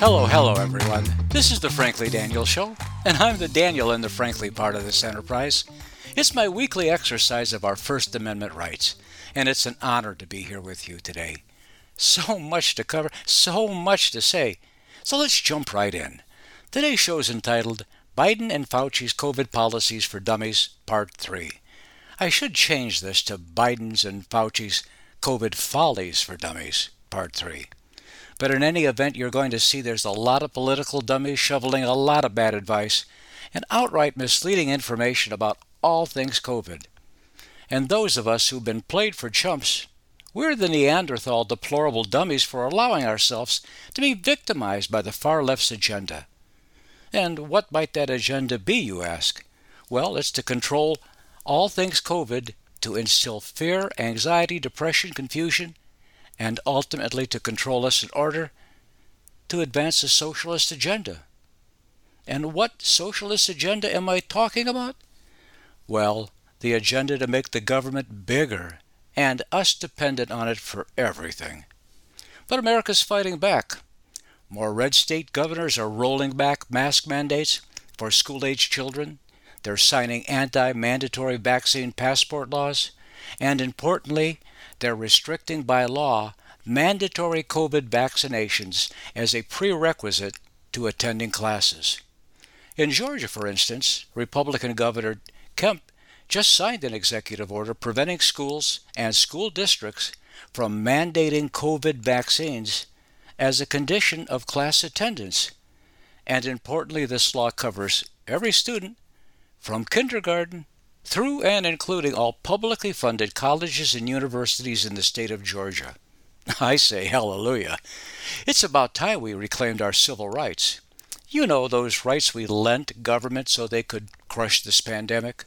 Hello, hello, everyone. This is the Frankly Daniel Show, and I'm the Daniel in the Frankly part of this enterprise. It's my weekly exercise of our First Amendment rights, and it's an honor to be here with you today. So much to cover, so much to say. So let's jump right in. Today's show is entitled Biden and Fauci's COVID Policies for Dummies, Part 3. I should change this to Biden's and Fauci's COVID Follies for Dummies, Part 3. But in any event, you're going to see there's a lot of political dummies shoveling a lot of bad advice and outright misleading information about all things COVID. And those of us who've been played for chumps, we're the Neanderthal deplorable dummies for allowing ourselves to be victimized by the far left's agenda. And what might that agenda be, you ask? Well, it's to control all things COVID, to instill fear, anxiety, depression, confusion, and ultimately to control us in order to advance a socialist agenda. And what socialist agenda am I talking about? Well, the agenda to make the government bigger and us dependent on it for everything. But America's fighting back. More red state governors are rolling back mask mandates for school age children. They're signing anti mandatory vaccine passport laws. And importantly, they're restricting by law mandatory COVID vaccinations as a prerequisite to attending classes. In Georgia, for instance, Republican Governor Kemp just signed an executive order preventing schools and school districts from mandating COVID vaccines as a condition of class attendance. And importantly, this law covers every student from kindergarten through and including all publicly funded colleges and universities in the state of Georgia. I say hallelujah. It's about time we reclaimed our civil rights. You know, those rights we lent government so they could crush this pandemic.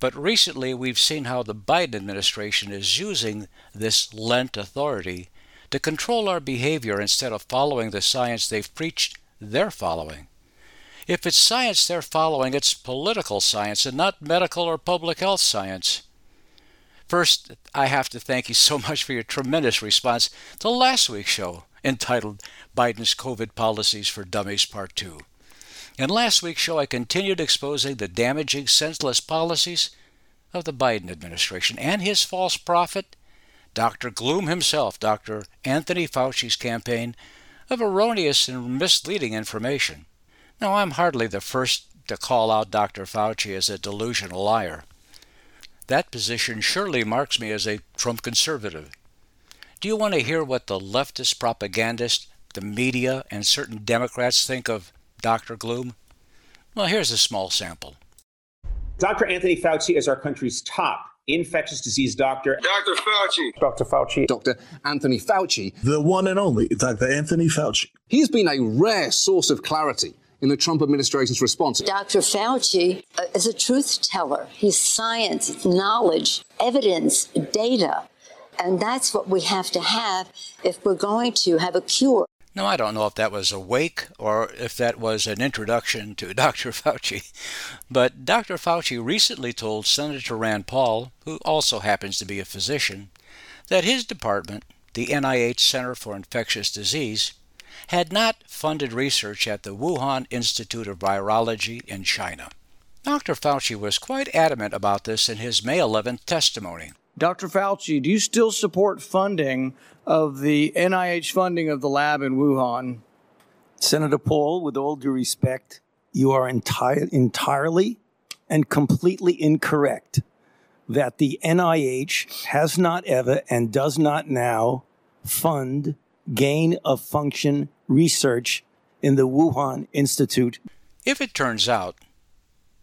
But recently we've seen how the Biden administration is using this lent authority to control our behavior instead of following the science they've preached they're following. If it's science they're following, it's political science and not medical or public health science. First, I have to thank you so much for your tremendous response to last week's show entitled Biden's COVID Policies for Dummies Part 2. In last week's show, I continued exposing the damaging, senseless policies of the Biden administration and his false prophet, Dr. Gloom himself, Dr. Anthony Fauci's campaign of erroneous and misleading information. Now, I'm hardly the first to call out Dr. Fauci as a delusional liar. That position surely marks me as a Trump conservative. Do you want to hear what the leftist propagandists, the media, and certain Democrats think of Dr. Gloom? Well, here's a small sample. Dr. Anthony Fauci is our country's top infectious disease doctor. Dr. Fauci. Dr. Fauci. Dr. Anthony Fauci. The one and only Dr. Anthony Fauci. He's been a rare source of clarity in the Trump administration's response. Dr. Fauci uh, is a truth teller. He's science, knowledge, evidence, data. And that's what we have to have if we're going to have a cure. Now, I don't know if that was a wake or if that was an introduction to Dr. Fauci, but Dr. Fauci recently told Senator Rand Paul, who also happens to be a physician, that his department, the NIH Center for Infectious Disease, had not funded research at the Wuhan Institute of Virology in China. Dr. Fauci was quite adamant about this in his May 11th testimony. Dr. Fauci, do you still support funding of the NIH funding of the lab in Wuhan? Senator Paul, with all due respect, you are entire, entirely and completely incorrect that the NIH has not ever and does not now fund gain of function research in the Wuhan Institute. If it turns out,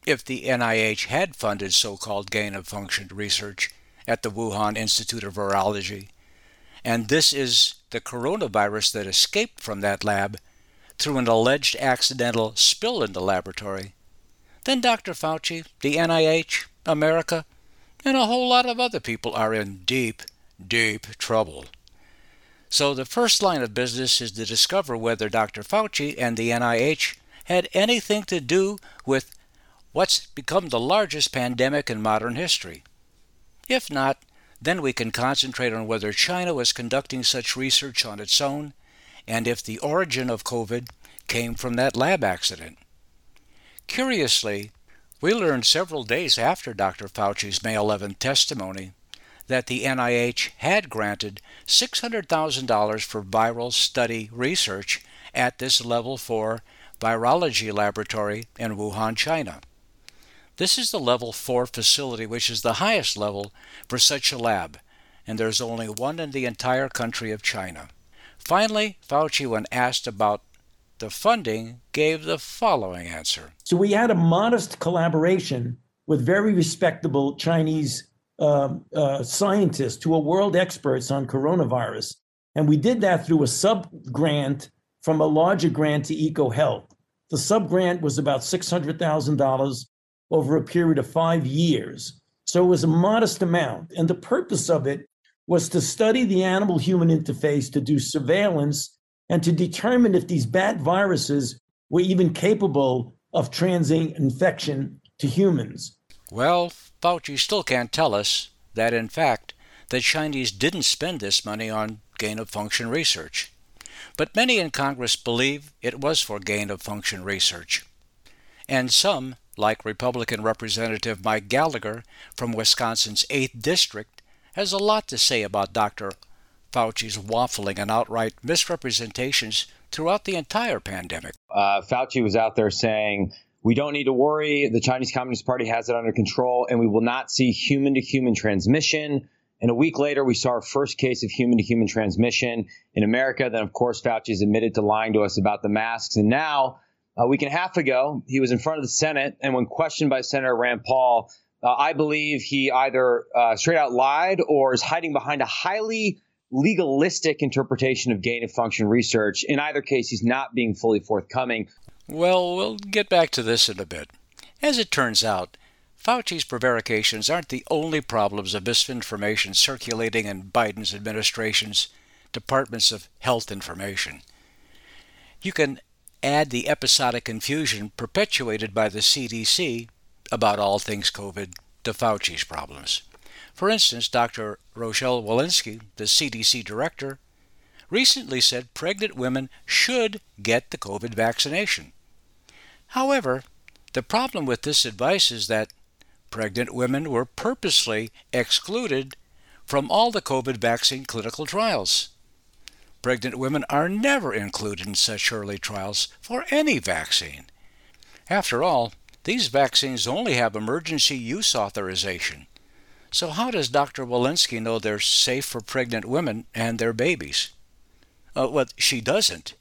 if the NIH had funded so called gain of function research at the Wuhan Institute of Virology, and this is the coronavirus that escaped from that lab through an alleged accidental spill in the laboratory, then Dr. Fauci, the NIH, America, and a whole lot of other people are in deep, deep trouble. So the first line of business is to discover whether Dr. Fauci and the NIH had anything to do with what's become the largest pandemic in modern history. If not, then we can concentrate on whether China was conducting such research on its own and if the origin of COVID came from that lab accident. Curiously, we learned several days after Dr. Fauci's May 11 testimony that the NIH had granted $600,000 for viral study research at this level 4 virology laboratory in Wuhan, China. This is the level 4 facility, which is the highest level for such a lab, and there's only one in the entire country of China. Finally, Fauci, when asked about the funding, gave the following answer. So we had a modest collaboration with very respectable Chinese uh, uh, scientists who are world experts on coronavirus. And we did that through a sub grant from a larger grant to EcoHealth. The sub grant was about $600,000 over a period of five years. So it was a modest amount. And the purpose of it was to study the animal human interface, to do surveillance, and to determine if these bat viruses were even capable of transmitting infection to humans. Well, Fauci still can't tell us that, in fact, the Chinese didn't spend this money on gain of function research. But many in Congress believe it was for gain of function research. And some, like Republican Representative Mike Gallagher from Wisconsin's 8th District, has a lot to say about Dr. Fauci's waffling and outright misrepresentations throughout the entire pandemic. Uh, Fauci was out there saying, we don't need to worry. The Chinese Communist Party has it under control, and we will not see human to human transmission. And a week later, we saw our first case of human to human transmission in America. Then, of course, Fauci admitted to lying to us about the masks. And now, a week and a half ago, he was in front of the Senate, and when questioned by Senator Rand Paul, uh, I believe he either uh, straight out lied or is hiding behind a highly legalistic interpretation of gain of function research. In either case, he's not being fully forthcoming. Well, we'll get back to this in a bit. As it turns out, Fauci's prevarications aren't the only problems of misinformation circulating in Biden's administration's departments of health information. You can add the episodic confusion perpetuated by the CDC about all things COVID to Fauci's problems. For instance, Dr. Rochelle Walensky, the CDC director, recently said pregnant women should get the COVID vaccination. However, the problem with this advice is that pregnant women were purposely excluded from all the COVID vaccine clinical trials. Pregnant women are never included in such early trials for any vaccine. After all, these vaccines only have emergency use authorization. So, how does Dr. Walensky know they're safe for pregnant women and their babies? Uh, well, she doesn't.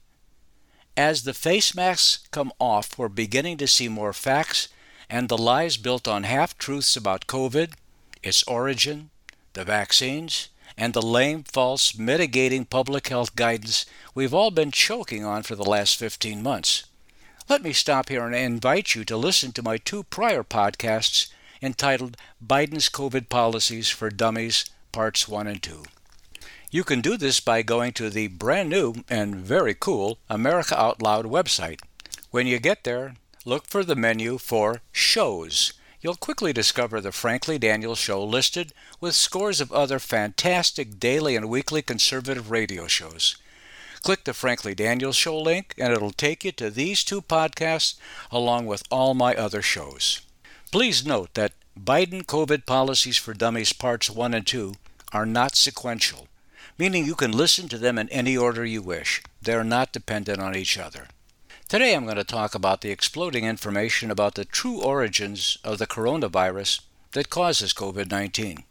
As the face masks come off, we're beginning to see more facts and the lies built on half truths about COVID, its origin, the vaccines, and the lame, false, mitigating public health guidance we've all been choking on for the last 15 months. Let me stop here and invite you to listen to my two prior podcasts entitled Biden's COVID Policies for Dummies, Parts 1 and 2. You can do this by going to the brand new and very cool America Out Loud website. When you get there, look for the menu for Shows. You'll quickly discover the Frankly Daniels Show listed with scores of other fantastic daily and weekly conservative radio shows. Click the Frankly Daniels Show link, and it'll take you to these two podcasts along with all my other shows. Please note that Biden COVID Policies for Dummies Parts 1 and 2 are not sequential, meaning you can listen to them in any order you wish. They're not dependent on each other. Today I'm going to talk about the exploding information about the true origins of the coronavirus that causes COVID 19.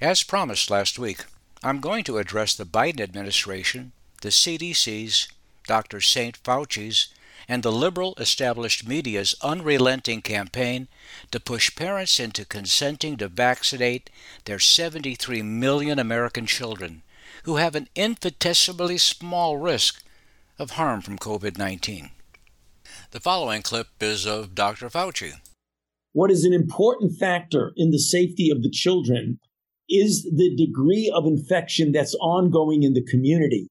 As promised last week, I'm going to address the Biden administration, the CDC's, Dr. St. Fauci's, and the liberal established media's unrelenting campaign to push parents into consenting to vaccinate their 73 million American children who have an infinitesimally small risk of harm from COVID 19. The following clip is of Dr. Fauci. What is an important factor in the safety of the children is the degree of infection that's ongoing in the community.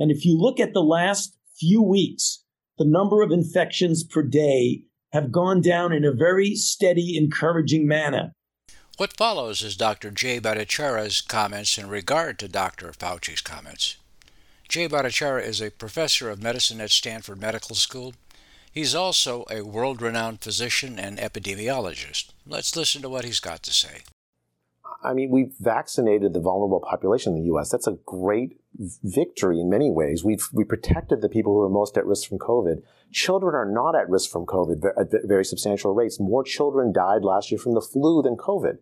And if you look at the last few weeks, the number of infections per day have gone down in a very steady, encouraging manner. What follows is Dr. Jay Bhattacharya's comments in regard to Dr. Fauci's comments. Jay Bhattacharya is a professor of medicine at Stanford Medical School. He's also a world renowned physician and epidemiologist. Let's listen to what he's got to say. I mean, we've vaccinated the vulnerable population in the U.S. That's a great victory in many ways. We've we protected the people who are most at risk from COVID. Children are not at risk from COVID at very substantial rates. More children died last year from the flu than COVID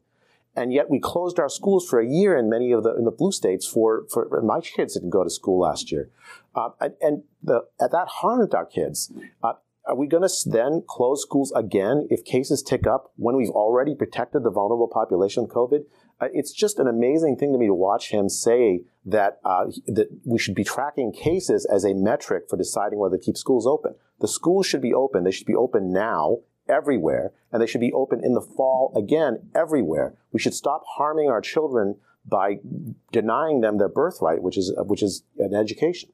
and yet we closed our schools for a year in many of the in the blue states for for my kids didn't go to school last year, uh, and the, that harmed our kids. Uh, are we going to then close schools again if cases tick up when we've already protected the vulnerable population of COVID? It's just an amazing thing to me to watch him say that uh, that we should be tracking cases as a metric for deciding whether to keep schools open. The schools should be open. They should be open now everywhere, and they should be open in the fall again everywhere. We should stop harming our children by denying them their birthright, which is which is an education.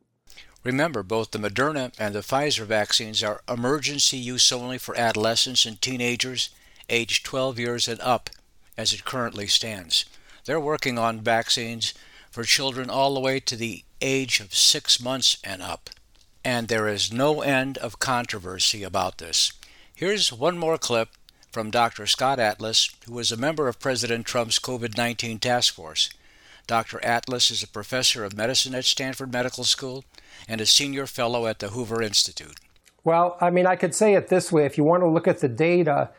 Remember, both the Moderna and the Pfizer vaccines are emergency use only for adolescents and teenagers aged 12 years and up, as it currently stands. They're working on vaccines for children all the way to the age of six months and up. And there is no end of controversy about this. Here's one more clip from Dr. Scott Atlas, who was a member of President Trump's COVID 19 task force. Dr. Atlas is a professor of medicine at Stanford Medical School and a senior fellow at the Hoover Institute. Well, I mean, I could say it this way if you want to look at the data,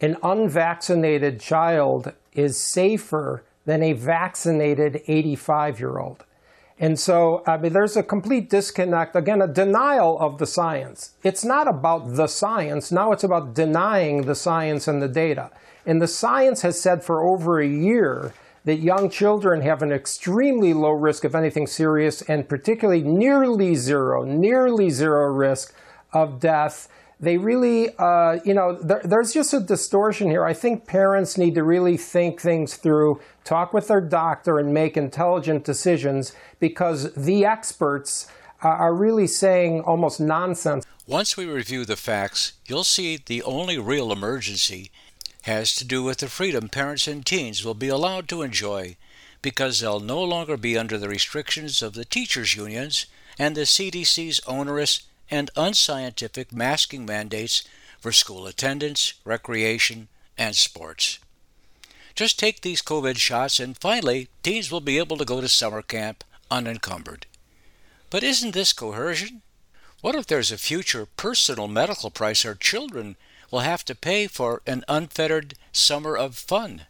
an unvaccinated child is safer than a vaccinated 85 year old. And so, I mean, there's a complete disconnect, again, a denial of the science. It's not about the science. Now it's about denying the science and the data. And the science has said for over a year that young children have an extremely low risk of anything serious and particularly nearly zero, nearly zero risk of death they really, uh, you know, there, there's just a distortion here. I think parents need to really think things through, talk with their doctor, and make intelligent decisions because the experts are really saying almost nonsense. Once we review the facts, you'll see the only real emergency has to do with the freedom parents and teens will be allowed to enjoy because they'll no longer be under the restrictions of the teachers' unions and the CDC's onerous and unscientific masking mandates for school attendance, recreation, and sports. Just take these COVID shots, and finally, teens will be able to go to summer camp unencumbered. But isn't this coercion? What if there's a future personal medical price our children will have to pay for an unfettered summer of fun?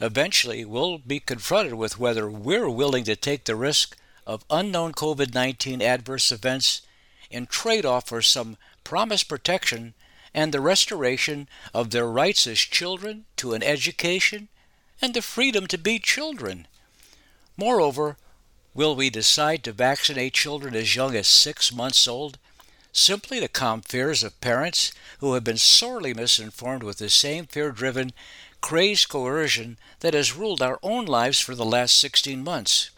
Eventually, we'll be confronted with whether we're willing to take the risk of unknown COVID 19 adverse events in trade off for some promised protection and the restoration of their rights as children to an education and the freedom to be children. Moreover, will we decide to vaccinate children as young as six months old simply to calm fears of parents who have been sorely misinformed with the same fear driven, crazed coercion that has ruled our own lives for the last 16 months?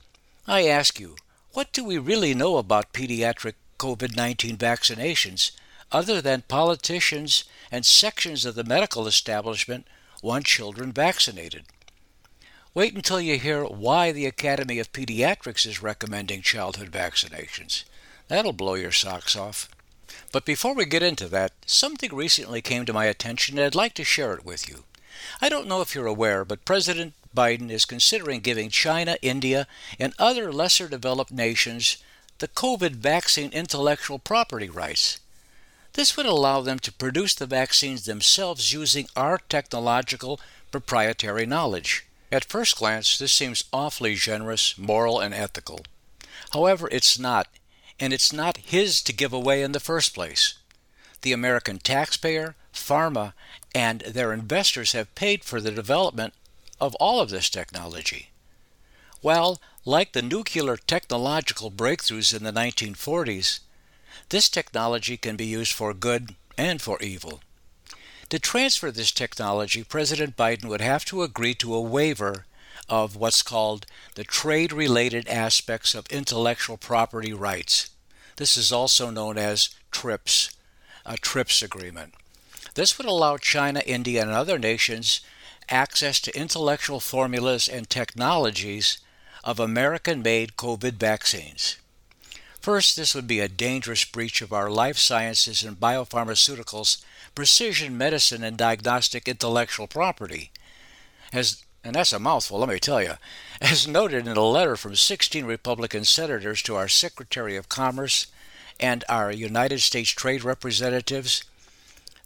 I ask you, what do we really know about pediatric COVID 19 vaccinations other than politicians and sections of the medical establishment want children vaccinated. Wait until you hear why the Academy of Pediatrics is recommending childhood vaccinations. That'll blow your socks off. But before we get into that, something recently came to my attention and I'd like to share it with you. I don't know if you're aware, but President Biden is considering giving China, India, and other lesser developed nations the COVID vaccine intellectual property rights. This would allow them to produce the vaccines themselves using our technological proprietary knowledge. At first glance, this seems awfully generous, moral, and ethical. However, it's not, and it's not his to give away in the first place. The American taxpayer, pharma, and their investors have paid for the development of all of this technology. Well, like the nuclear technological breakthroughs in the 1940s, this technology can be used for good and for evil. To transfer this technology, President Biden would have to agree to a waiver of what's called the trade related aspects of intellectual property rights. This is also known as TRIPS, a TRIPS agreement. This would allow China, India, and other nations access to intellectual formulas and technologies of American made COVID vaccines. First, this would be a dangerous breach of our life sciences and biopharmaceuticals, precision medicine, and diagnostic intellectual property. As, and that's a mouthful, let me tell you. As noted in a letter from 16 Republican senators to our Secretary of Commerce and our United States Trade Representatives,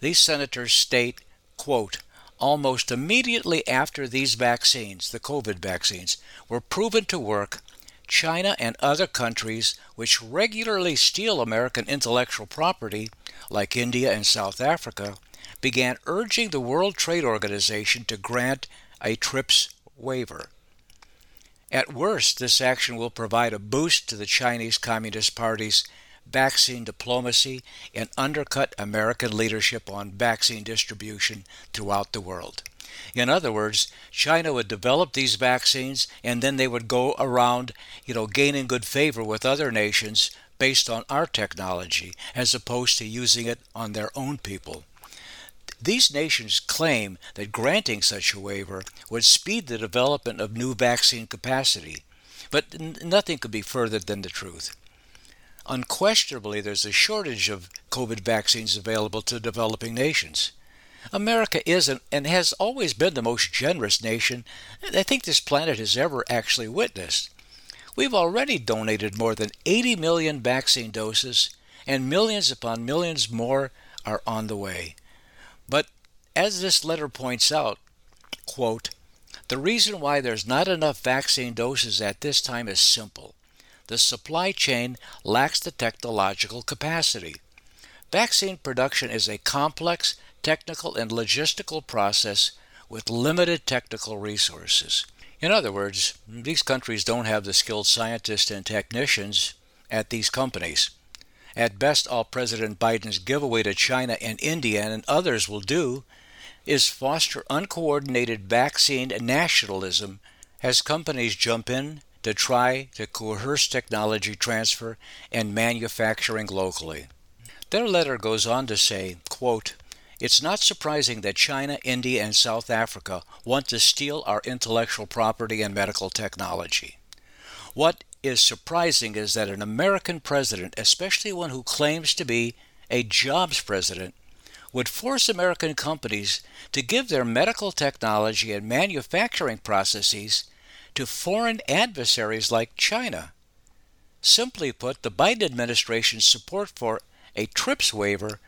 these senators state, quote, almost immediately after these vaccines, the COVID vaccines, were proven to work, China and other countries which regularly steal American intellectual property, like India and South Africa, began urging the World Trade Organization to grant a TRIPS waiver. At worst, this action will provide a boost to the Chinese Communist Party's vaccine diplomacy and undercut American leadership on vaccine distribution throughout the world. In other words, China would develop these vaccines and then they would go around, you know, gaining good favor with other nations based on our technology as opposed to using it on their own people. These nations claim that granting such a waiver would speed the development of new vaccine capacity, but n- nothing could be further than the truth. Unquestionably, there's a shortage of COVID vaccines available to developing nations. America is and has always been the most generous nation I think this planet has ever actually witnessed. We've already donated more than 80 million vaccine doses, and millions upon millions more are on the way. As this letter points out, quote, the reason why there's not enough vaccine doses at this time is simple the supply chain lacks the technological capacity. Vaccine production is a complex technical and logistical process with limited technical resources. In other words, these countries don't have the skilled scientists and technicians at these companies. At best, all President Biden's giveaway to China and India and others will do is foster uncoordinated vaccine nationalism as companies jump in to try to coerce technology transfer and manufacturing locally. Their letter goes on to say, quote, it's not surprising that China, India, and South Africa want to steal our intellectual property and medical technology. What is surprising is that an American president, especially one who claims to be a jobs president, would force American companies to give their medical technology and manufacturing processes to foreign adversaries like China. Simply put, the Biden administration's support for a TRIPS waiver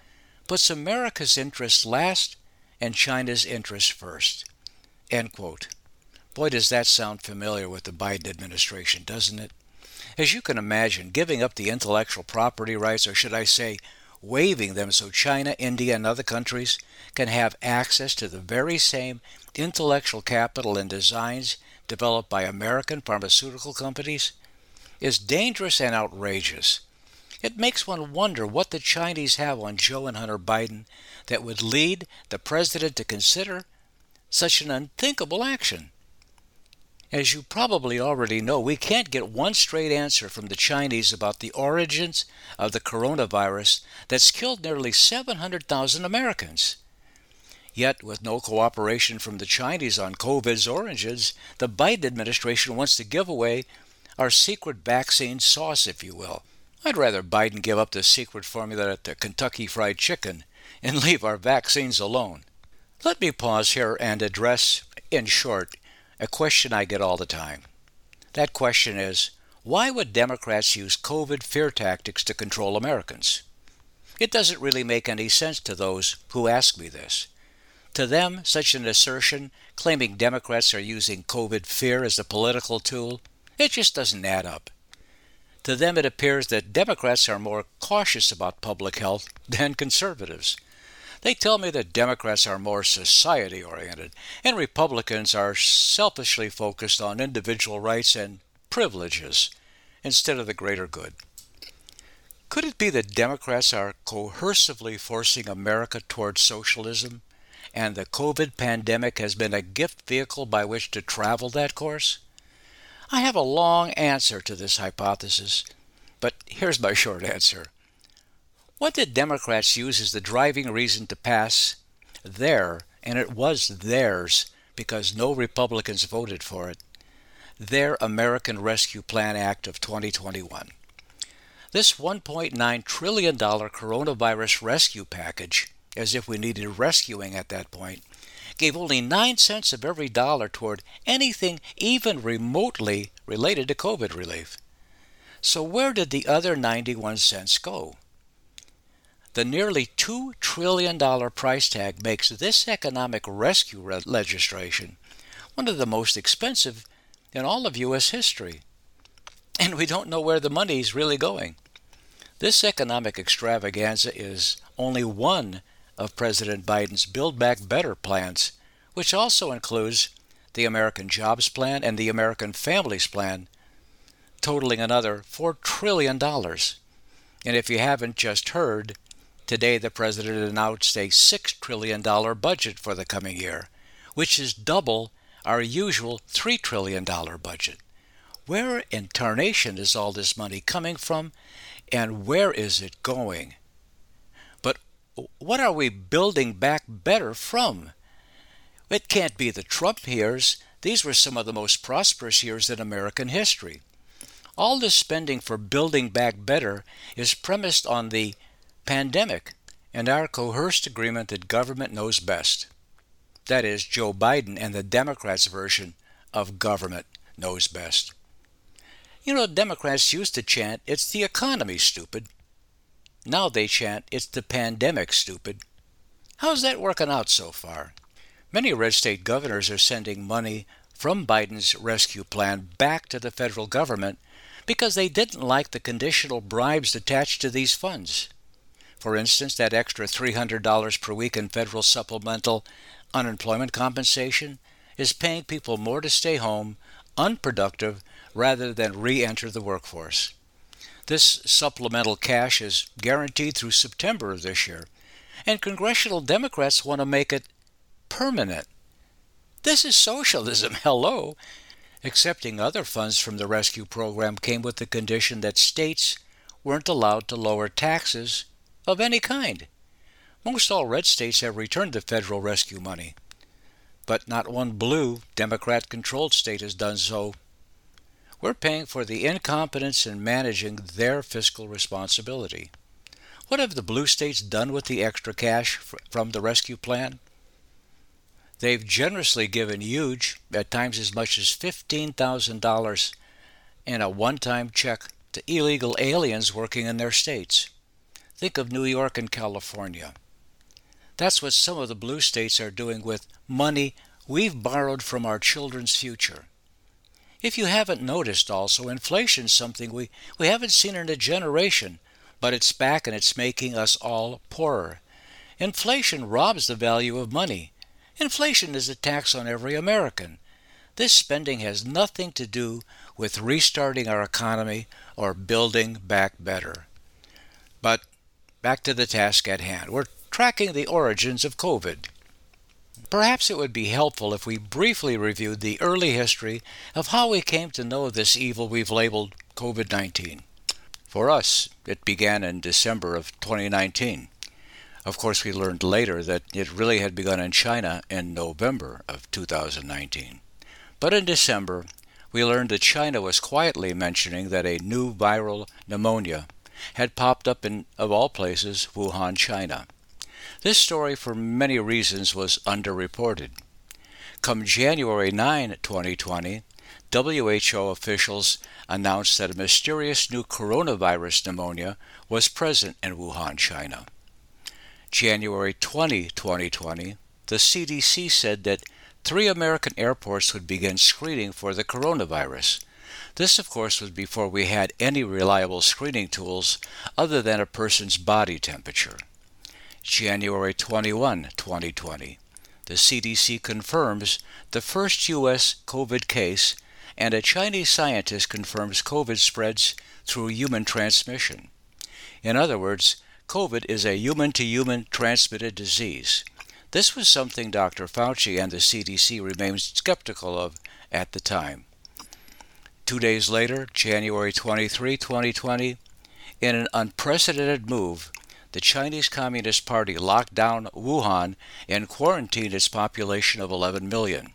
puts America's interests last and China's interests first. End quote. Boy, does that sound familiar with the Biden administration, doesn't it? As you can imagine, giving up the intellectual property rights, or should I say, waiving them so China, India, and other countries can have access to the very same intellectual capital and designs developed by American pharmaceutical companies is dangerous and outrageous. It makes one wonder what the Chinese have on Joe and Hunter Biden that would lead the president to consider such an unthinkable action. As you probably already know, we can't get one straight answer from the Chinese about the origins of the coronavirus that's killed nearly 700,000 Americans. Yet, with no cooperation from the Chinese on COVID's origins, the Biden administration wants to give away our secret vaccine sauce, if you will. I'd rather Biden give up the secret formula at the Kentucky Fried Chicken and leave our vaccines alone. Let me pause here and address, in short, a question I get all the time. That question is why would Democrats use COVID fear tactics to control Americans? It doesn't really make any sense to those who ask me this. To them, such an assertion, claiming Democrats are using COVID fear as a political tool, it just doesn't add up. To them, it appears that Democrats are more cautious about public health than conservatives. They tell me that Democrats are more society oriented and Republicans are selfishly focused on individual rights and privileges instead of the greater good. Could it be that Democrats are coercively forcing America towards socialism and the COVID pandemic has been a gift vehicle by which to travel that course? I have a long answer to this hypothesis, but here's my short answer. What did Democrats use as the driving reason to pass their, and it was theirs because no Republicans voted for it, their American Rescue Plan Act of 2021? This $1.9 trillion coronavirus rescue package as if we needed rescuing at that point, gave only 9 cents of every dollar toward anything even remotely related to COVID relief. So, where did the other 91 cents go? The nearly $2 trillion price tag makes this economic rescue re- legislation one of the most expensive in all of U.S. history. And we don't know where the money is really going. This economic extravaganza is only one of President Biden's Build Back Better plans, which also includes the American Jobs Plan and the American Families Plan, totaling another $4 trillion. And if you haven't just heard, today the president announced a $6 trillion budget for the coming year, which is double our usual $3 trillion budget. Where in tarnation is all this money coming from, and where is it going? But what are we building back better from? It can't be the Trump years. These were some of the most prosperous years in American history. All this spending for building back better is premised on the pandemic and our coerced agreement that government knows best. That is, Joe Biden and the Democrats' version of government knows best. You know, Democrats used to chant, It's the economy, stupid. Now they chant, It's the pandemic, stupid. How's that working out so far? Many red state governors are sending money from Biden's rescue plan back to the federal government because they didn't like the conditional bribes attached to these funds. For instance, that extra $300 per week in federal supplemental unemployment compensation is paying people more to stay home, unproductive, rather than re enter the workforce. This supplemental cash is guaranteed through September of this year, and congressional Democrats want to make it permanent. This is socialism, hello. Accepting other funds from the rescue program came with the condition that states weren't allowed to lower taxes of any kind. Most all red states have returned the federal rescue money, but not one blue, Democrat controlled state has done so we're paying for the incompetence in managing their fiscal responsibility. What have the blue states done with the extra cash from the rescue plan? They've generously given huge, at times as much as $15,000 in a one time check to illegal aliens working in their states. Think of New York and California. That's what some of the blue states are doing with money we've borrowed from our children's future. If you haven't noticed also, inflation's something we, we haven't seen in a generation, but it's back and it's making us all poorer. Inflation robs the value of money. Inflation is a tax on every American. This spending has nothing to do with restarting our economy or building back better. But back to the task at hand. We're tracking the origins of COVID. Perhaps it would be helpful if we briefly reviewed the early history of how we came to know this evil we've labeled COVID 19. For us, it began in December of 2019. Of course, we learned later that it really had begun in China in November of 2019. But in December, we learned that China was quietly mentioning that a new viral pneumonia had popped up in, of all places, Wuhan, China. This story, for many reasons, was underreported. Come January 9, 2020, WHO officials announced that a mysterious new coronavirus pneumonia was present in Wuhan, China. January 20, 2020, the CDC said that three American airports would begin screening for the coronavirus. This, of course, was before we had any reliable screening tools other than a person's body temperature. January 21, 2020. The CDC confirms the first U.S. COVID case, and a Chinese scientist confirms COVID spreads through human transmission. In other words, COVID is a human to human transmitted disease. This was something Dr. Fauci and the CDC remained skeptical of at the time. Two days later, January 23, 2020, in an unprecedented move, the Chinese Communist Party locked down Wuhan and quarantined its population of 11 million.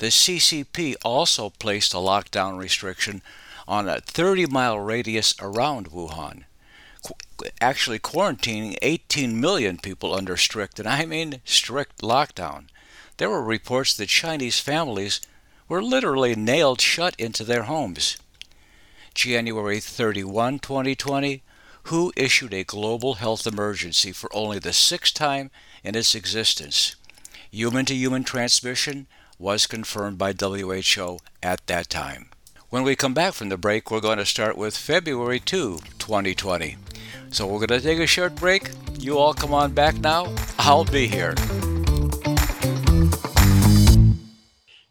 The CCP also placed a lockdown restriction on a 30 mile radius around Wuhan, actually quarantining 18 million people under strict, and I mean strict lockdown. There were reports that Chinese families were literally nailed shut into their homes. January 31, 2020, WHO issued a global health emergency for only the sixth time in its existence. Human to human transmission was confirmed by WHO at that time. When we come back from the break, we're going to start with February 2, 2020. So we're going to take a short break. You all come on back now. I'll be here.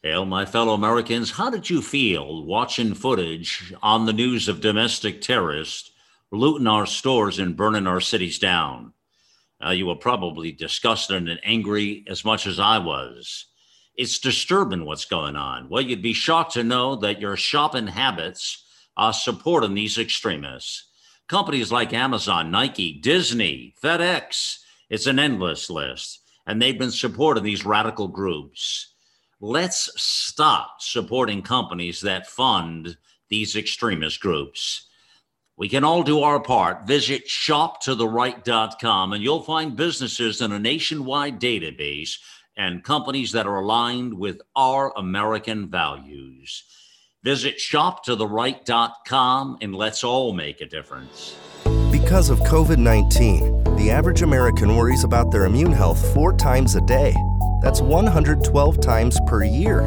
Well, my fellow Americans, how did you feel watching footage on the news of domestic terrorists looting our stores and burning our cities down? Uh, you were probably disgusted and angry as much as I was. It's disturbing what's going on. Well, you'd be shocked to know that your shopping habits are supporting these extremists. Companies like Amazon, Nike, Disney, FedEx, it's an endless list, and they've been supporting these radical groups let's stop supporting companies that fund these extremist groups. We can all do our part. Visit shoptotheright.com and you'll find businesses in a nationwide database and companies that are aligned with our American values. Visit shoptotheright.com and let's all make a difference. Because of COVID 19, the average American worries about their immune health four times a day. That's 112 times per year.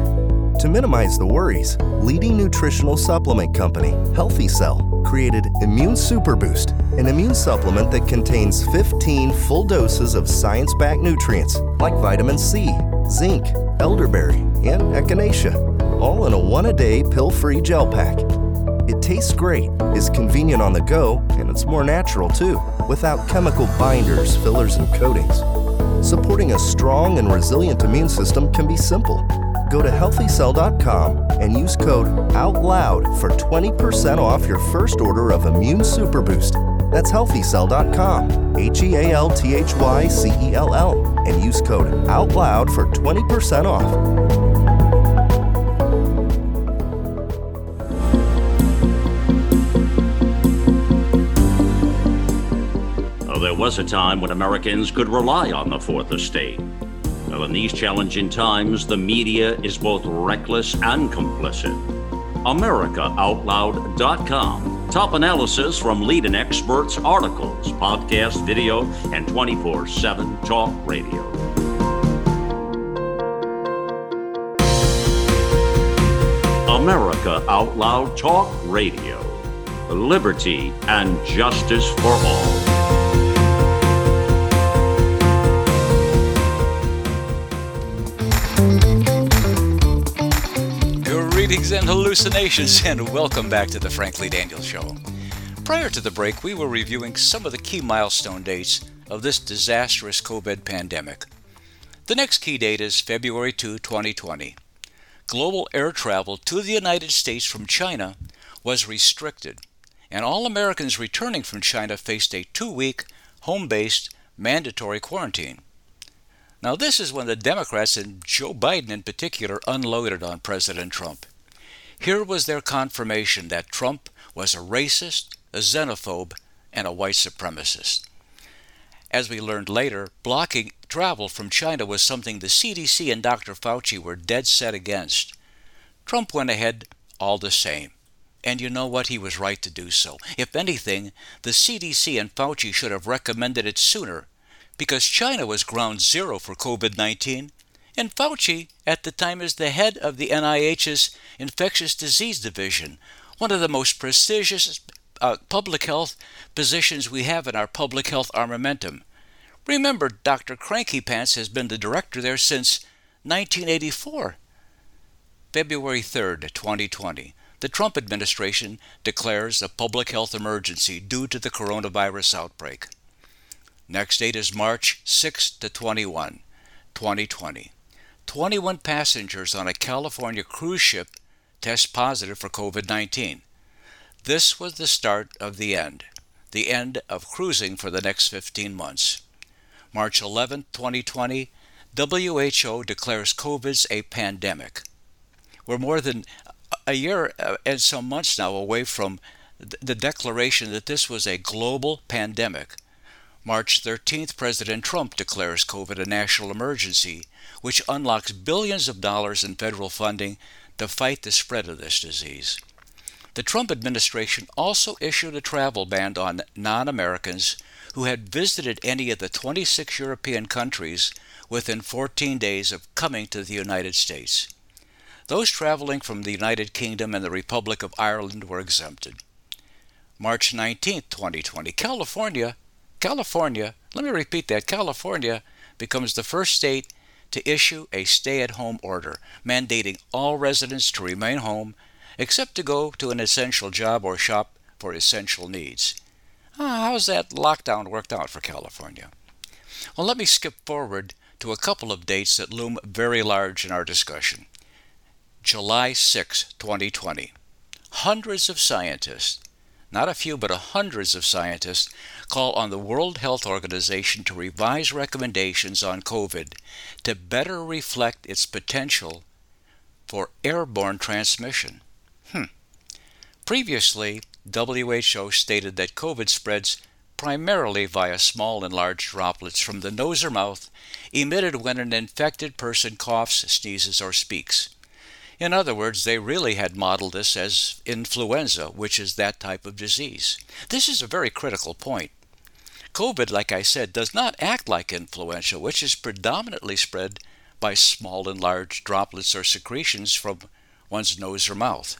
To minimize the worries, leading nutritional supplement company, Healthy Cell, created Immune Super Boost, an immune supplement that contains 15 full doses of science backed nutrients like vitamin C, zinc, elderberry, and echinacea, all in a one a day pill free gel pack. It tastes great, is convenient on the go, and it's more natural too, without chemical binders, fillers, and coatings. Supporting a strong and resilient immune system can be simple. Go to healthycell.com and use code OUTLOUD for 20% off your first order of Immune Super Boost. That's healthycell.com, H E A L T H Y C E L L, and use code OUTLOUD for 20% off. There was a time when Americans could rely on the Fourth Estate. Well, in these challenging times, the media is both reckless and complicit. AmericaOutloud.com. Top analysis from leading experts, articles, podcast, video, and 24 7 talk radio. America Out Loud Talk Radio. Liberty and justice for all. And hallucinations, and welcome back to the Frankly Daniels Show. Prior to the break, we were reviewing some of the key milestone dates of this disastrous COVID pandemic. The next key date is February 2, 2020. Global air travel to the United States from China was restricted, and all Americans returning from China faced a two week, home based, mandatory quarantine. Now, this is when the Democrats and Joe Biden in particular unloaded on President Trump. Here was their confirmation that Trump was a racist, a xenophobe, and a white supremacist. As we learned later, blocking travel from China was something the CDC and Dr. Fauci were dead set against. Trump went ahead all the same. And you know what? He was right to do so. If anything, the CDC and Fauci should have recommended it sooner, because China was ground zero for COVID 19 and Fauci, at the time, is the head of the NIH's Infectious Disease Division, one of the most prestigious uh, public health positions we have in our public health armamentum. Remember, Dr. Cranky Pants has been the director there since 1984. February 3rd, 2020. The Trump administration declares a public health emergency due to the coronavirus outbreak. Next date is March 6 to 21. 2020. 21 passengers on a California cruise ship test positive for COVID 19. This was the start of the end, the end of cruising for the next 15 months. March 11, 2020, WHO declares COVID's a pandemic. We're more than a year uh, and some months now away from the declaration that this was a global pandemic. March 13th, President Trump declares COVID a national emergency, which unlocks billions of dollars in federal funding to fight the spread of this disease. The Trump administration also issued a travel ban on non Americans who had visited any of the 26 European countries within 14 days of coming to the United States. Those traveling from the United Kingdom and the Republic of Ireland were exempted. March 19, 2020, California, California, let me repeat that, California becomes the first state to issue a stay-at-home order mandating all residents to remain home except to go to an essential job or shop for essential needs. Uh, how's that lockdown worked out for California? Well, let me skip forward to a couple of dates that loom very large in our discussion. July 6, 2020. Hundreds of scientists, not a few, but hundreds of scientists, call on the World Health Organization to revise recommendations on COVID to better reflect its potential for airborne transmission. Hmm. Previously, WHO stated that COVID spreads primarily via small and large droplets from the nose or mouth emitted when an infected person coughs, sneezes, or speaks. In other words, they really had modeled this as influenza, which is that type of disease. This is a very critical point. COVID, like I said, does not act like influenza, which is predominantly spread by small and large droplets or secretions from one's nose or mouth.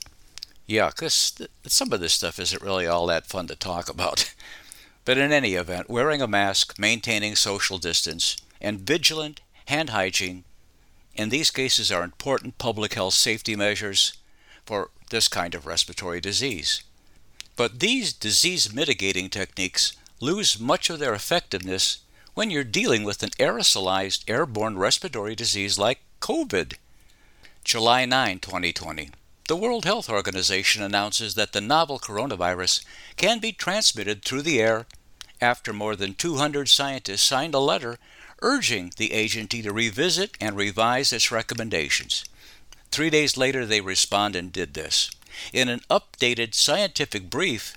Yeah, because some of this stuff isn't really all that fun to talk about. but in any event, wearing a mask, maintaining social distance, and vigilant hand hygiene in these cases are important public health safety measures for this kind of respiratory disease. But these disease mitigating techniques lose much of their effectiveness when you're dealing with an aerosolized airborne respiratory disease like COVID. July 9, 2020. The World Health Organization announces that the novel coronavirus can be transmitted through the air after more than 200 scientists signed a letter urging the agency to revisit and revise its recommendations. Three days later, they responded and did this. In an updated scientific brief,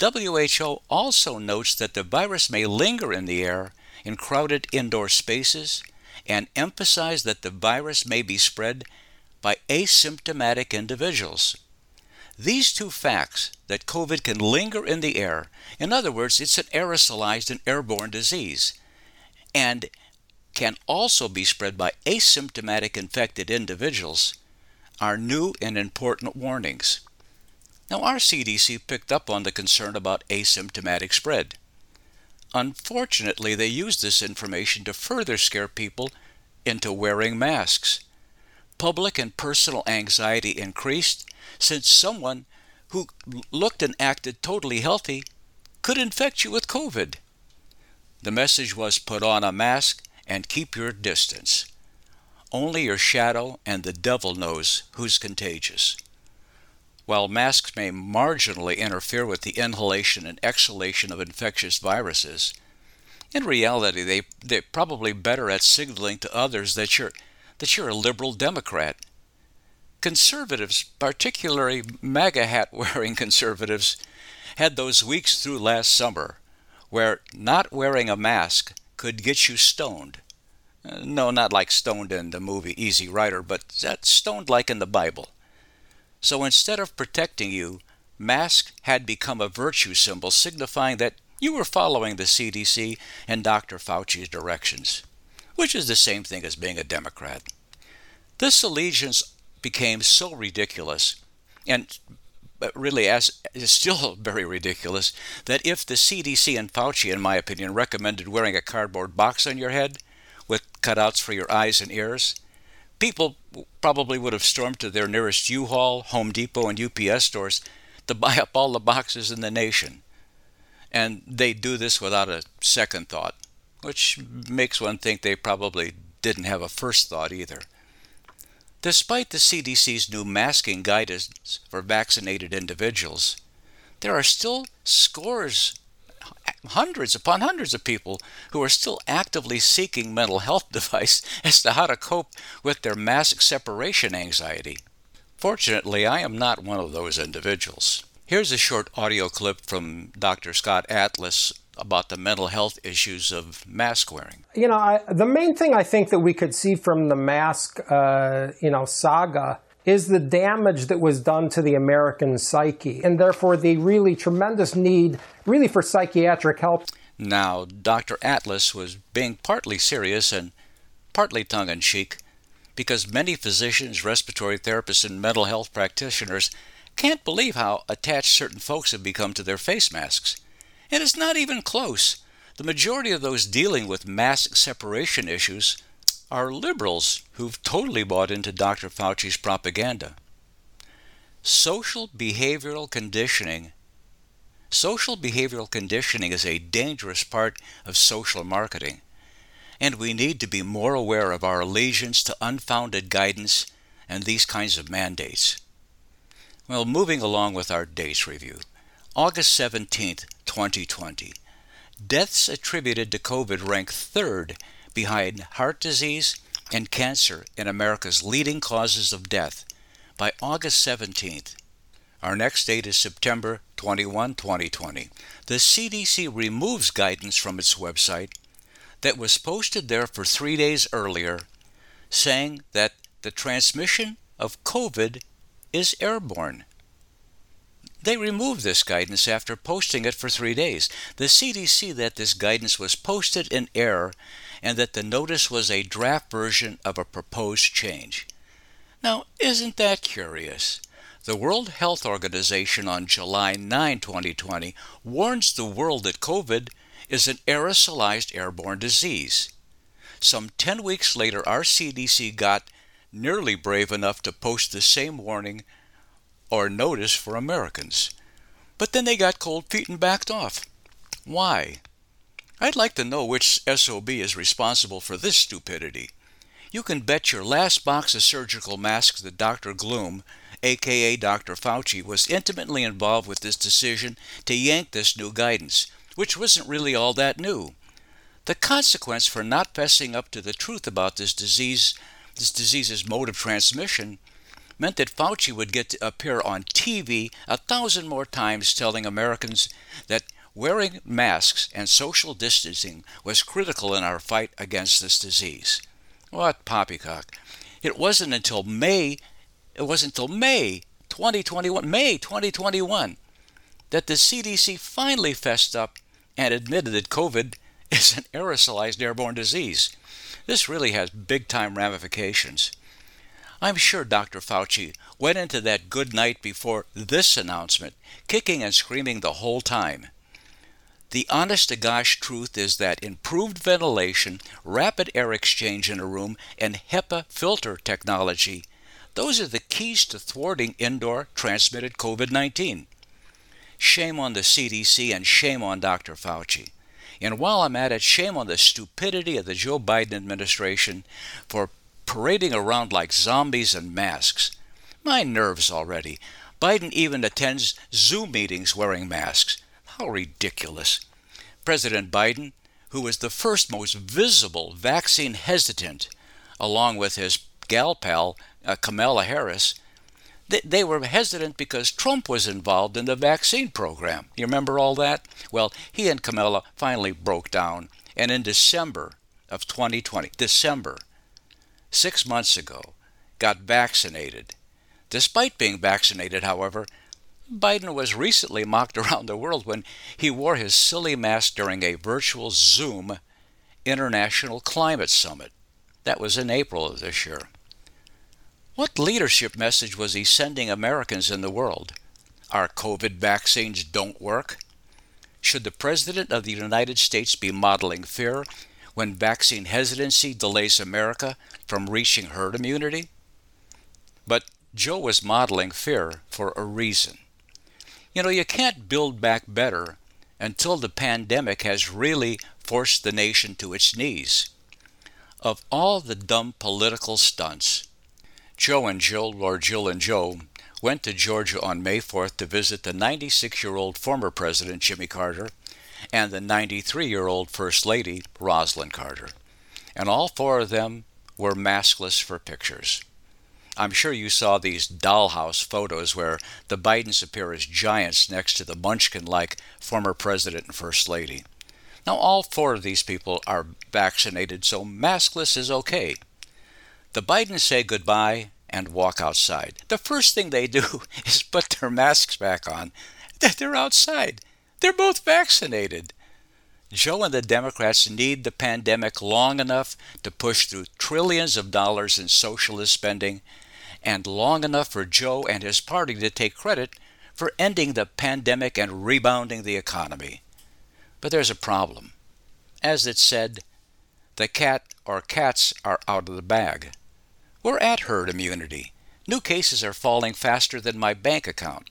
WHO also notes that the virus may linger in the air in crowded indoor spaces and emphasize that the virus may be spread by asymptomatic individuals. These two facts, that COVID can linger in the air, in other words, it's an aerosolized and airborne disease, and can also be spread by asymptomatic infected individuals, are new and important warnings. Now, our CDC picked up on the concern about asymptomatic spread. Unfortunately, they used this information to further scare people into wearing masks public and personal anxiety increased since someone who looked and acted totally healthy could infect you with COVID. The message was put on a mask and keep your distance. Only your shadow and the devil knows who's contagious. While masks may marginally interfere with the inhalation and exhalation of infectious viruses, in reality they, they're probably better at signaling to others that you're that you're a liberal Democrat. Conservatives, particularly MAGA hat wearing conservatives, had those weeks through last summer where not wearing a mask could get you stoned. Uh, no, not like stoned in the movie Easy Rider, but that stoned like in the Bible. So instead of protecting you, mask had become a virtue symbol signifying that you were following the CDC and Dr. Fauci's directions which is the same thing as being a Democrat. This allegiance became so ridiculous, and really as is still very ridiculous, that if the CDC and Fauci, in my opinion, recommended wearing a cardboard box on your head with cutouts for your eyes and ears, people probably would have stormed to their nearest U-Haul, Home Depot, and UPS stores to buy up all the boxes in the nation. And they do this without a second thought which makes one think they probably didn't have a first thought either. Despite the CDC's new masking guidance for vaccinated individuals, there are still scores, hundreds upon hundreds of people who are still actively seeking mental health advice as to how to cope with their mask separation anxiety. Fortunately, I am not one of those individuals. Here's a short audio clip from Dr. Scott Atlas about the mental health issues of mask wearing. You know, I, the main thing I think that we could see from the mask, uh, you know, saga is the damage that was done to the American psyche, and therefore the really tremendous need, really, for psychiatric help. Now, Dr. Atlas was being partly serious and partly tongue in cheek because many physicians, respiratory therapists, and mental health practitioners can't believe how attached certain folks have become to their face masks. And it's not even close. The majority of those dealing with mask separation issues are liberals who've totally bought into Dr. Fauci's propaganda. Social behavioral conditioning. Social behavioral conditioning is a dangerous part of social marketing, and we need to be more aware of our allegiance to unfounded guidance and these kinds of mandates. Well, moving along with our dates review. August 17, 2020. Deaths attributed to COVID rank third behind heart disease and cancer in America's leading causes of death by August 17th. Our next date is September 21, 2020. The CDC removes guidance from its website that was posted there for three days earlier saying that the transmission of COVID is airborne. They removed this guidance after posting it for three days. The CDC that this guidance was posted in error and that the notice was a draft version of a proposed change. Now, isn't that curious? The World Health Organization on July 9, 2020, warns the world that COVID is an aerosolized airborne disease. Some 10 weeks later, our CDC got nearly brave enough to post the same warning or notice for Americans. But then they got cold feet and backed off. Why? I'd like to know which SOB is responsible for this stupidity. You can bet your last box of surgical masks that Dr. Gloom, aka Dr. Fauci, was intimately involved with this decision to yank this new guidance, which wasn't really all that new. The consequence for not fessing up to the truth about this disease, this disease's mode of transmission, meant that Fauci would get to appear on TV a thousand more times telling Americans that Wearing masks and social distancing was critical in our fight against this disease. What poppycock. It wasn't until May, it wasn't until May 2021, May 2021, that the CDC finally fessed up and admitted that COVID is an aerosolized airborne disease. This really has big time ramifications. I'm sure Dr. Fauci went into that good night before this announcement, kicking and screaming the whole time. The honest to gosh truth is that improved ventilation, rapid air exchange in a room, and HEPA filter technology, those are the keys to thwarting indoor transmitted COVID 19. Shame on the CDC and shame on Dr. Fauci. And while I'm at it, shame on the stupidity of the Joe Biden administration for parading around like zombies in masks. My nerves already. Biden even attends Zoom meetings wearing masks. How ridiculous. President Biden, who was the first most visible vaccine hesitant, along with his gal pal, uh, Kamala Harris, they, they were hesitant because Trump was involved in the vaccine program. You remember all that? Well, he and Kamala finally broke down, and in December of 2020, December, six months ago, got vaccinated. Despite being vaccinated, however, Biden was recently mocked around the world when he wore his silly mask during a virtual Zoom International Climate Summit. That was in April of this year. What leadership message was he sending Americans in the world? Our COVID vaccines don't work? Should the President of the United States be modeling fear when vaccine hesitancy delays America from reaching herd immunity? But Joe was modeling fear for a reason. You know, you can't build back better until the pandemic has really forced the nation to its knees. Of all the dumb political stunts, Joe and Jill, or Jill and Joe, went to Georgia on May 4th to visit the 96 year old former President Jimmy Carter and the 93 year old First Lady Rosalynn Carter. And all four of them were maskless for pictures. I'm sure you saw these dollhouse photos where the Bidens appear as giants next to the munchkin like former President and First Lady. Now, all four of these people are vaccinated, so maskless is okay. The Bidens say goodbye and walk outside. The first thing they do is put their masks back on. They're outside. They're both vaccinated. Joe and the Democrats need the pandemic long enough to push through trillions of dollars in socialist spending, and long enough for Joe and his party to take credit for ending the pandemic and rebounding the economy. But there's a problem. As it said, the cat or cats are out of the bag. We're at herd immunity. New cases are falling faster than my bank account.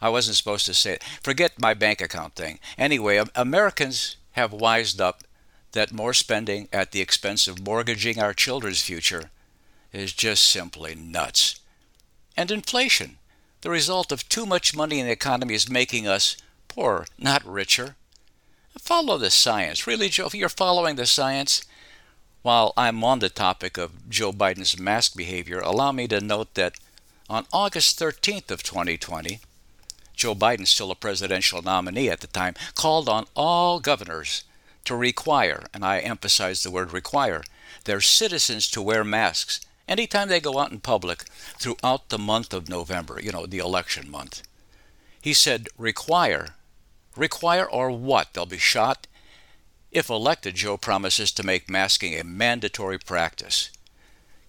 I wasn't supposed to say it. Forget my bank account thing. Anyway, Americans have wised up that more spending at the expense of mortgaging our children's future is just simply nuts. And inflation, the result of too much money in the economy, is making us poorer, not richer. Follow the science. Really, Joe, if you're following the science, while I'm on the topic of Joe Biden's mask behavior, allow me to note that on August 13th of 2020, Joe Biden, still a presidential nominee at the time, called on all governors to require, and I emphasize the word require, their citizens to wear masks anytime they go out in public throughout the month of November, you know, the election month. He said, require Require or what? They'll be shot? If elected, Joe promises to make masking a mandatory practice.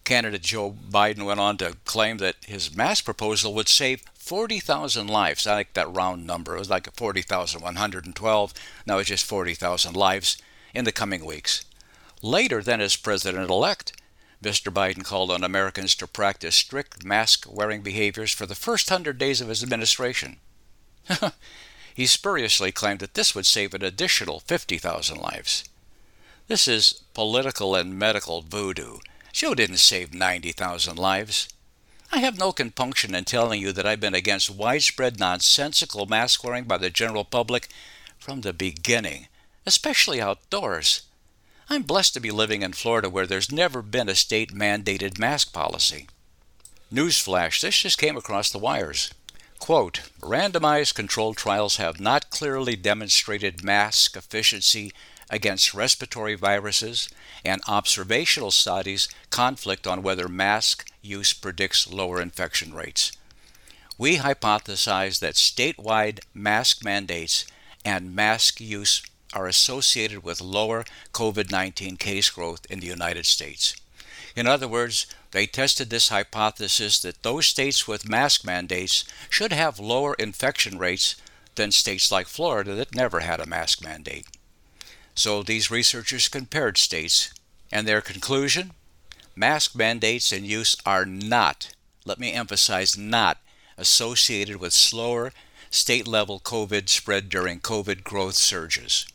Candidate Joe Biden went on to claim that his mask proposal would save 40,000 lives. I like that round number. It was like 40,112. Now it's just 40,000 lives in the coming weeks. Later, then, as president elect, Mr. Biden called on Americans to practice strict mask wearing behaviors for the first hundred days of his administration. He spuriously claimed that this would save an additional 50,000 lives. This is political and medical voodoo. Joe didn't save 90,000 lives. I have no compunction in telling you that I've been against widespread nonsensical mask wearing by the general public from the beginning, especially outdoors. I'm blessed to be living in Florida where there's never been a state mandated mask policy. Newsflash, this just came across the wires. Quote, randomized controlled trials have not clearly demonstrated mask efficiency against respiratory viruses, and observational studies conflict on whether mask use predicts lower infection rates. We hypothesize that statewide mask mandates and mask use are associated with lower COVID 19 case growth in the United States. In other words, they tested this hypothesis that those states with mask mandates should have lower infection rates than states like Florida that never had a mask mandate. So these researchers compared states, and their conclusion mask mandates in use are not, let me emphasize, not associated with slower state level COVID spread during COVID growth surges.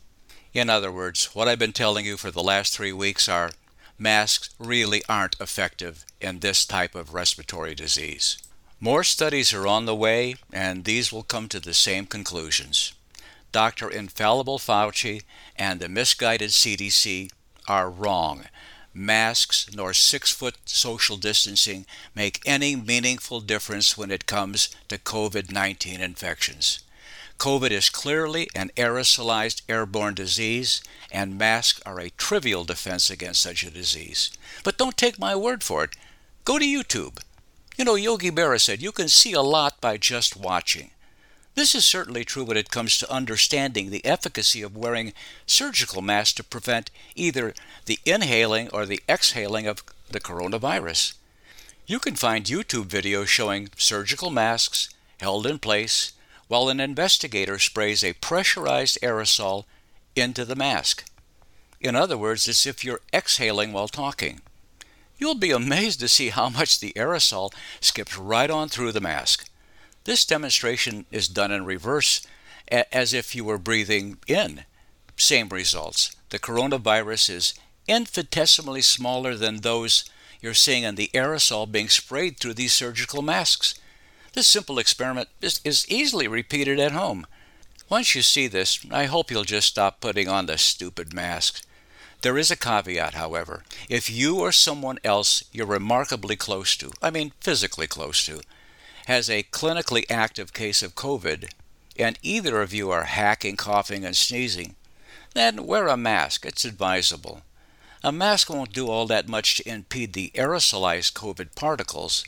In other words, what I've been telling you for the last three weeks are masks really aren't effective in this type of respiratory disease. More studies are on the way, and these will come to the same conclusions. Dr. Infallible Fauci and the misguided CDC are wrong. Masks nor six foot social distancing make any meaningful difference when it comes to COVID 19 infections. COVID is clearly an aerosolized airborne disease, and masks are a trivial defense against such a disease. But don't take my word for it. Go to YouTube. You know, Yogi Berra said you can see a lot by just watching. This is certainly true when it comes to understanding the efficacy of wearing surgical masks to prevent either the inhaling or the exhaling of the coronavirus. You can find YouTube videos showing surgical masks held in place while an investigator sprays a pressurized aerosol into the mask. In other words, it's if you're exhaling while talking. You'll be amazed to see how much the aerosol skips right on through the mask. This demonstration is done in reverse, as if you were breathing in. Same results. The coronavirus is infinitesimally smaller than those you're seeing in the aerosol being sprayed through these surgical masks. This simple experiment is, is easily repeated at home. Once you see this, I hope you'll just stop putting on the stupid masks. There is a caveat, however. If you or someone else you're remarkably close to, I mean physically close to, has a clinically active case of COVID, and either of you are hacking, coughing, and sneezing, then wear a mask. It's advisable. A mask won't do all that much to impede the aerosolized COVID particles,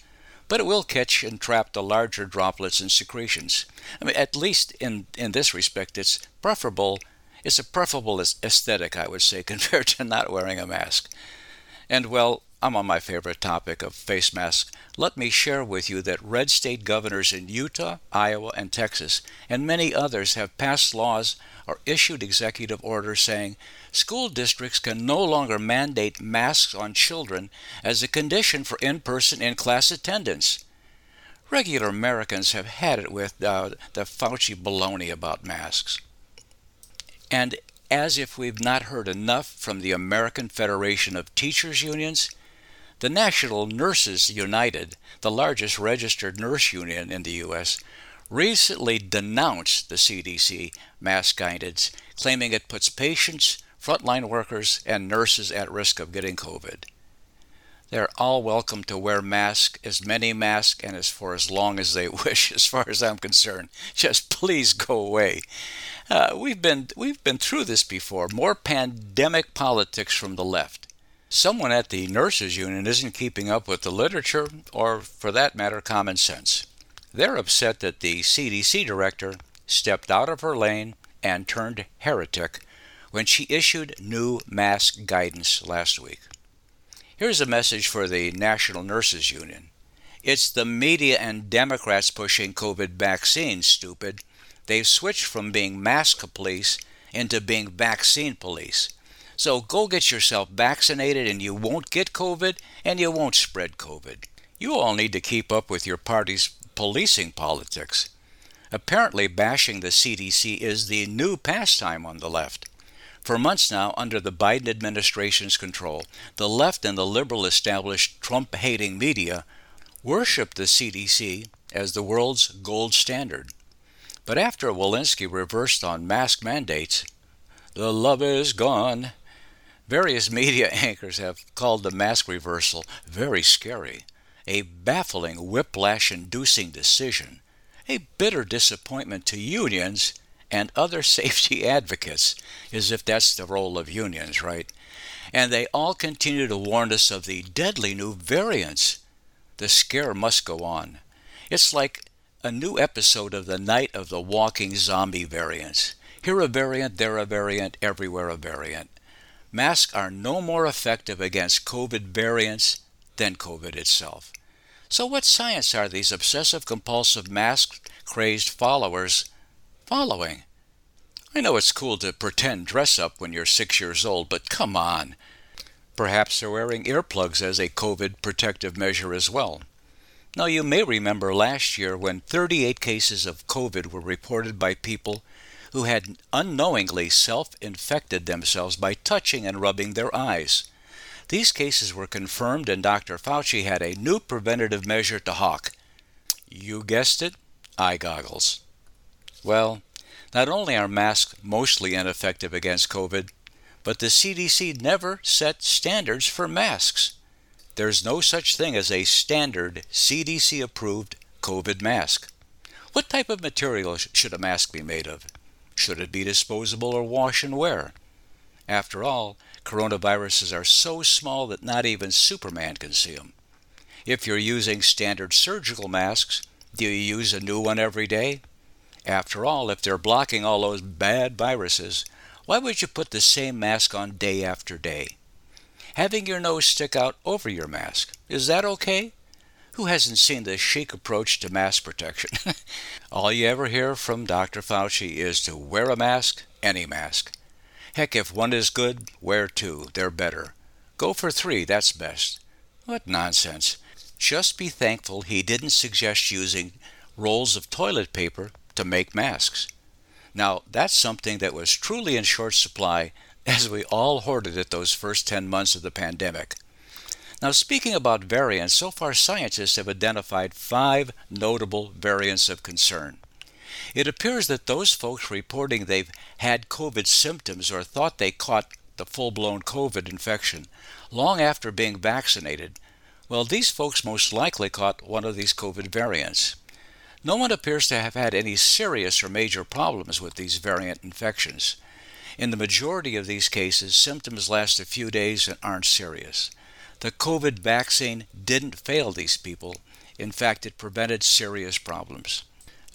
but it will catch and trap the larger droplets and secretions. I mean, at least in, in this respect, it's preferable. It's a preferable aesthetic, I would say, compared to not wearing a mask. And well, I'm on my favorite topic of face masks. Let me share with you that red state governors in Utah, Iowa, and Texas, and many others have passed laws or issued executive orders saying school districts can no longer mandate masks on children as a condition for in person in class attendance. Regular Americans have had it with uh, the Fauci baloney about masks. And as if we've not heard enough from the American Federation of Teachers Unions, the National Nurses United, the largest registered nurse union in the U.S., recently denounced the CDC mask guidance, claiming it puts patients, frontline workers, and nurses at risk of getting COVID. They're all welcome to wear masks, as many masks, and as for as long as they wish, as far as I'm concerned. Just please go away. Uh, we've been we've been through this before. More pandemic politics from the left. Someone at the nurses union isn't keeping up with the literature, or for that matter, common sense. They're upset that the CDC director stepped out of her lane and turned heretic when she issued new mask guidance last week. Here's a message for the National Nurses Union. It's the media and Democrats pushing COVID vaccines, stupid. They've switched from being mask police into being vaccine police. So go get yourself vaccinated and you won't get COVID and you won't spread COVID. You all need to keep up with your party's policing politics. Apparently, bashing the CDC is the new pastime on the left. For months now, under the Biden administration's control, the left and the liberal established Trump hating media worshiped the CDC as the world's gold standard. But after Walensky reversed on mask mandates, the love is gone. Various media anchors have called the mask reversal very scary a baffling, whiplash inducing decision, a bitter disappointment to unions and other safety advocates, as if that's the role of unions, right? And they all continue to warn us of the deadly new variants. The scare must go on. It's like a new episode of the Night of the Walking Zombie variants. Here a variant, there a variant, everywhere a variant. Masks are no more effective against COVID variants than COVID itself. So, what science are these obsessive compulsive mask crazed followers following? I know it's cool to pretend dress up when you're six years old, but come on. Perhaps they're wearing earplugs as a COVID protective measure as well. Now, you may remember last year when 38 cases of COVID were reported by people who had unknowingly self infected themselves by touching and rubbing their eyes. These cases were confirmed, and Dr. Fauci had a new preventative measure to hawk. You guessed it, eye goggles. Well, not only are masks mostly ineffective against COVID, but the CDC never set standards for masks. There's no such thing as a standard CDC approved COVID mask. What type of material should a mask be made of? Should it be disposable or wash and wear? After all, coronaviruses are so small that not even Superman can see them. If you're using standard surgical masks, do you use a new one every day? After all, if they're blocking all those bad viruses, why would you put the same mask on day after day? Having your nose stick out over your mask, is that okay? Who hasn't seen the chic approach to mask protection? all you ever hear from Dr. Fauci is to wear a mask, any mask. Heck, if one is good, wear two. They're better. Go for three, that's best. What nonsense. Just be thankful he didn't suggest using rolls of toilet paper to make masks. Now, that's something that was truly in short supply as we all hoarded it those first 10 months of the pandemic. Now, speaking about variants, so far scientists have identified five notable variants of concern. It appears that those folks reporting they've had COVID symptoms or thought they caught the full blown COVID infection long after being vaccinated, well, these folks most likely caught one of these COVID variants. No one appears to have had any serious or major problems with these variant infections. In the majority of these cases, symptoms last a few days and aren't serious. The COVID vaccine didn't fail these people. In fact, it prevented serious problems.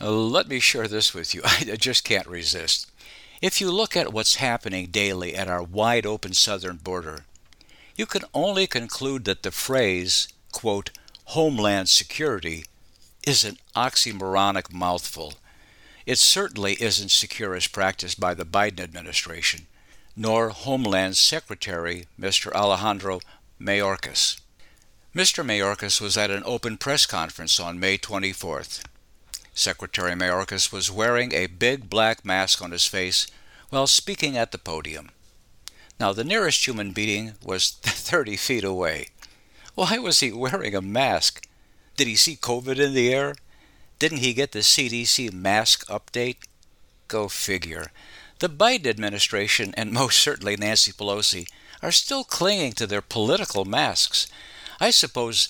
Uh, let me share this with you. I just can't resist. If you look at what's happening daily at our wide open southern border, you can only conclude that the phrase, quote, homeland security is an oxymoronic mouthful. It certainly isn't secure as practiced by the Biden administration, nor Homeland Secretary Mr. Alejandro Mayorkas. Mr. Mayorkas was at an open press conference on May 24th. Secretary Mayorkas was wearing a big black mask on his face while speaking at the podium. Now, the nearest human being was 30 feet away. Why was he wearing a mask? Did he see COVID in the air? Didn't he get the CDC mask update? Go figure. The Biden administration, and most certainly Nancy Pelosi, are still clinging to their political masks. I suppose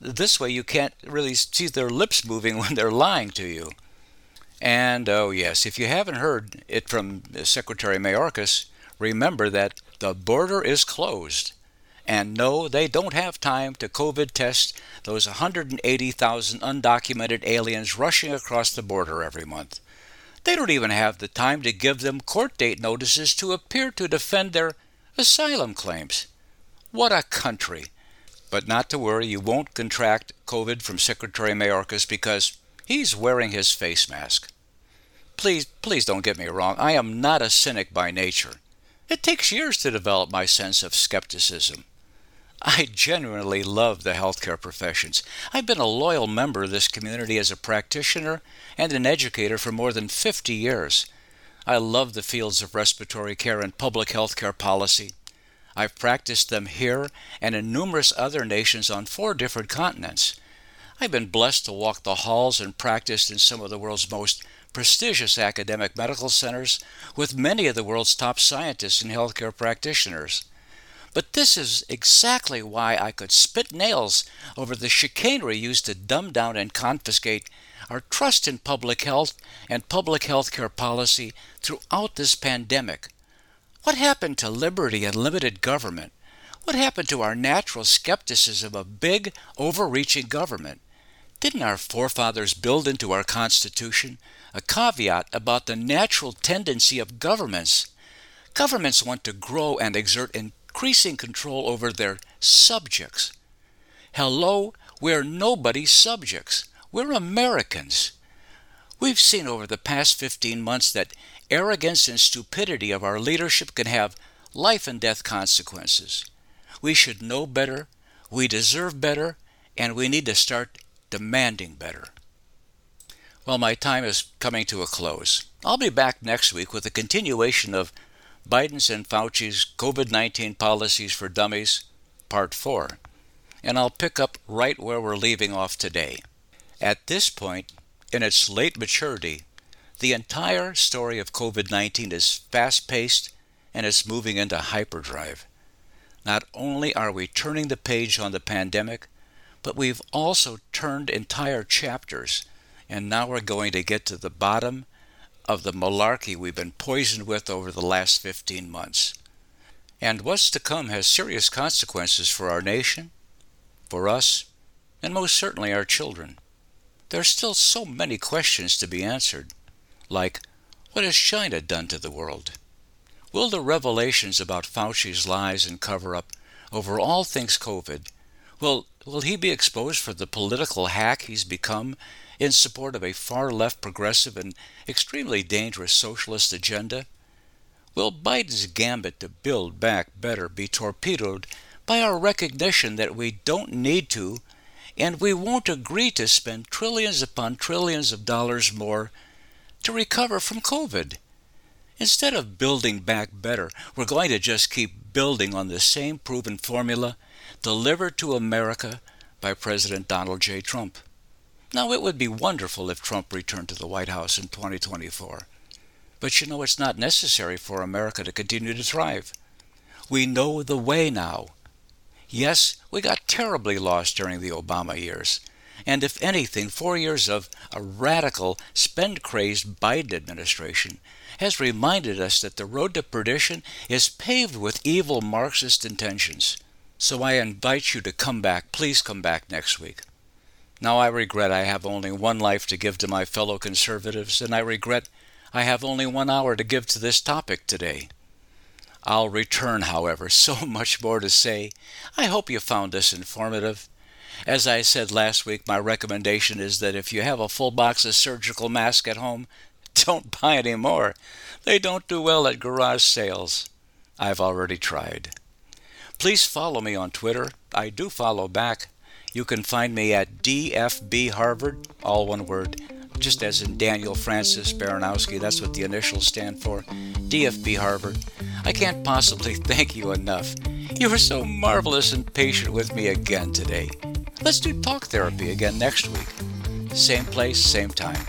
this way you can't really see their lips moving when they're lying to you. And oh, yes, if you haven't heard it from Secretary Mayorkas, remember that the border is closed. And no, they don't have time to COVID test those 180,000 undocumented aliens rushing across the border every month. They don't even have the time to give them court date notices to appear to defend their asylum claims. What a country! But not to worry, you won't contract COVID from Secretary Mayorkas because he's wearing his face mask. Please, please don't get me wrong. I am not a cynic by nature. It takes years to develop my sense of skepticism. I genuinely love the healthcare professions. I've been a loyal member of this community as a practitioner and an educator for more than 50 years. I love the fields of respiratory care and public health care policy. I've practiced them here and in numerous other nations on four different continents. I've been blessed to walk the halls and practice in some of the world's most prestigious academic medical centers with many of the world's top scientists and healthcare practitioners. But this is exactly why I could spit nails over the chicanery used to dumb down and confiscate our trust in public health and public health care policy throughout this pandemic. What happened to liberty and limited government? What happened to our natural skepticism of big, overreaching government? Didn't our forefathers build into our Constitution a caveat about the natural tendency of governments? Governments want to grow and exert increasing control over their subjects. Hello, we're nobody's subjects. We're Americans. We've seen over the past 15 months that arrogance and stupidity of our leadership can have life and death consequences. We should know better, we deserve better, and we need to start demanding better. Well, my time is coming to a close. I'll be back next week with a continuation of Biden's and Fauci's COVID 19 Policies for Dummies, Part 4, and I'll pick up right where we're leaving off today. At this point, in its late maturity, the entire story of COVID 19 is fast paced and it's moving into hyperdrive. Not only are we turning the page on the pandemic, but we've also turned entire chapters, and now we're going to get to the bottom of the malarkey we've been poisoned with over the last 15 months. And what's to come has serious consequences for our nation, for us, and most certainly our children. There are still so many questions to be answered, like what has China done to the world? Will the revelations about Fauci's lies and cover up over all things COVID, will, will he be exposed for the political hack he's become in support of a far left progressive and extremely dangerous socialist agenda? Will Biden's gambit to build back better be torpedoed by our recognition that we don't need to and we won't agree to spend trillions upon trillions of dollars more to recover from COVID. Instead of building back better, we're going to just keep building on the same proven formula delivered to America by President Donald J. Trump. Now, it would be wonderful if Trump returned to the White House in 2024. But you know, it's not necessary for America to continue to thrive. We know the way now. Yes, we got terribly lost during the Obama years. And if anything, four years of a radical, spend crazed Biden administration has reminded us that the road to perdition is paved with evil Marxist intentions. So I invite you to come back. Please come back next week. Now I regret I have only one life to give to my fellow conservatives, and I regret I have only one hour to give to this topic today. I'll return, however, so much more to say. I hope you found this informative. As I said last week, my recommendation is that if you have a full box of surgical masks at home, don't buy any more. They don't do well at garage sales. I've already tried. Please follow me on Twitter. I do follow back. You can find me at DFB Harvard, all one word, just as in Daniel Francis Baranowski. That's what the initials stand for. DFB Harvard. I can't possibly thank you enough. You were so marvelous and patient with me again today. Let's do talk therapy again next week. Same place, same time.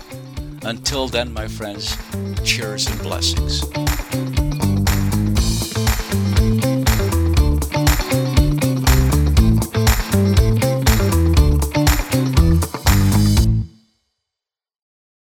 Until then, my friends, cheers and blessings.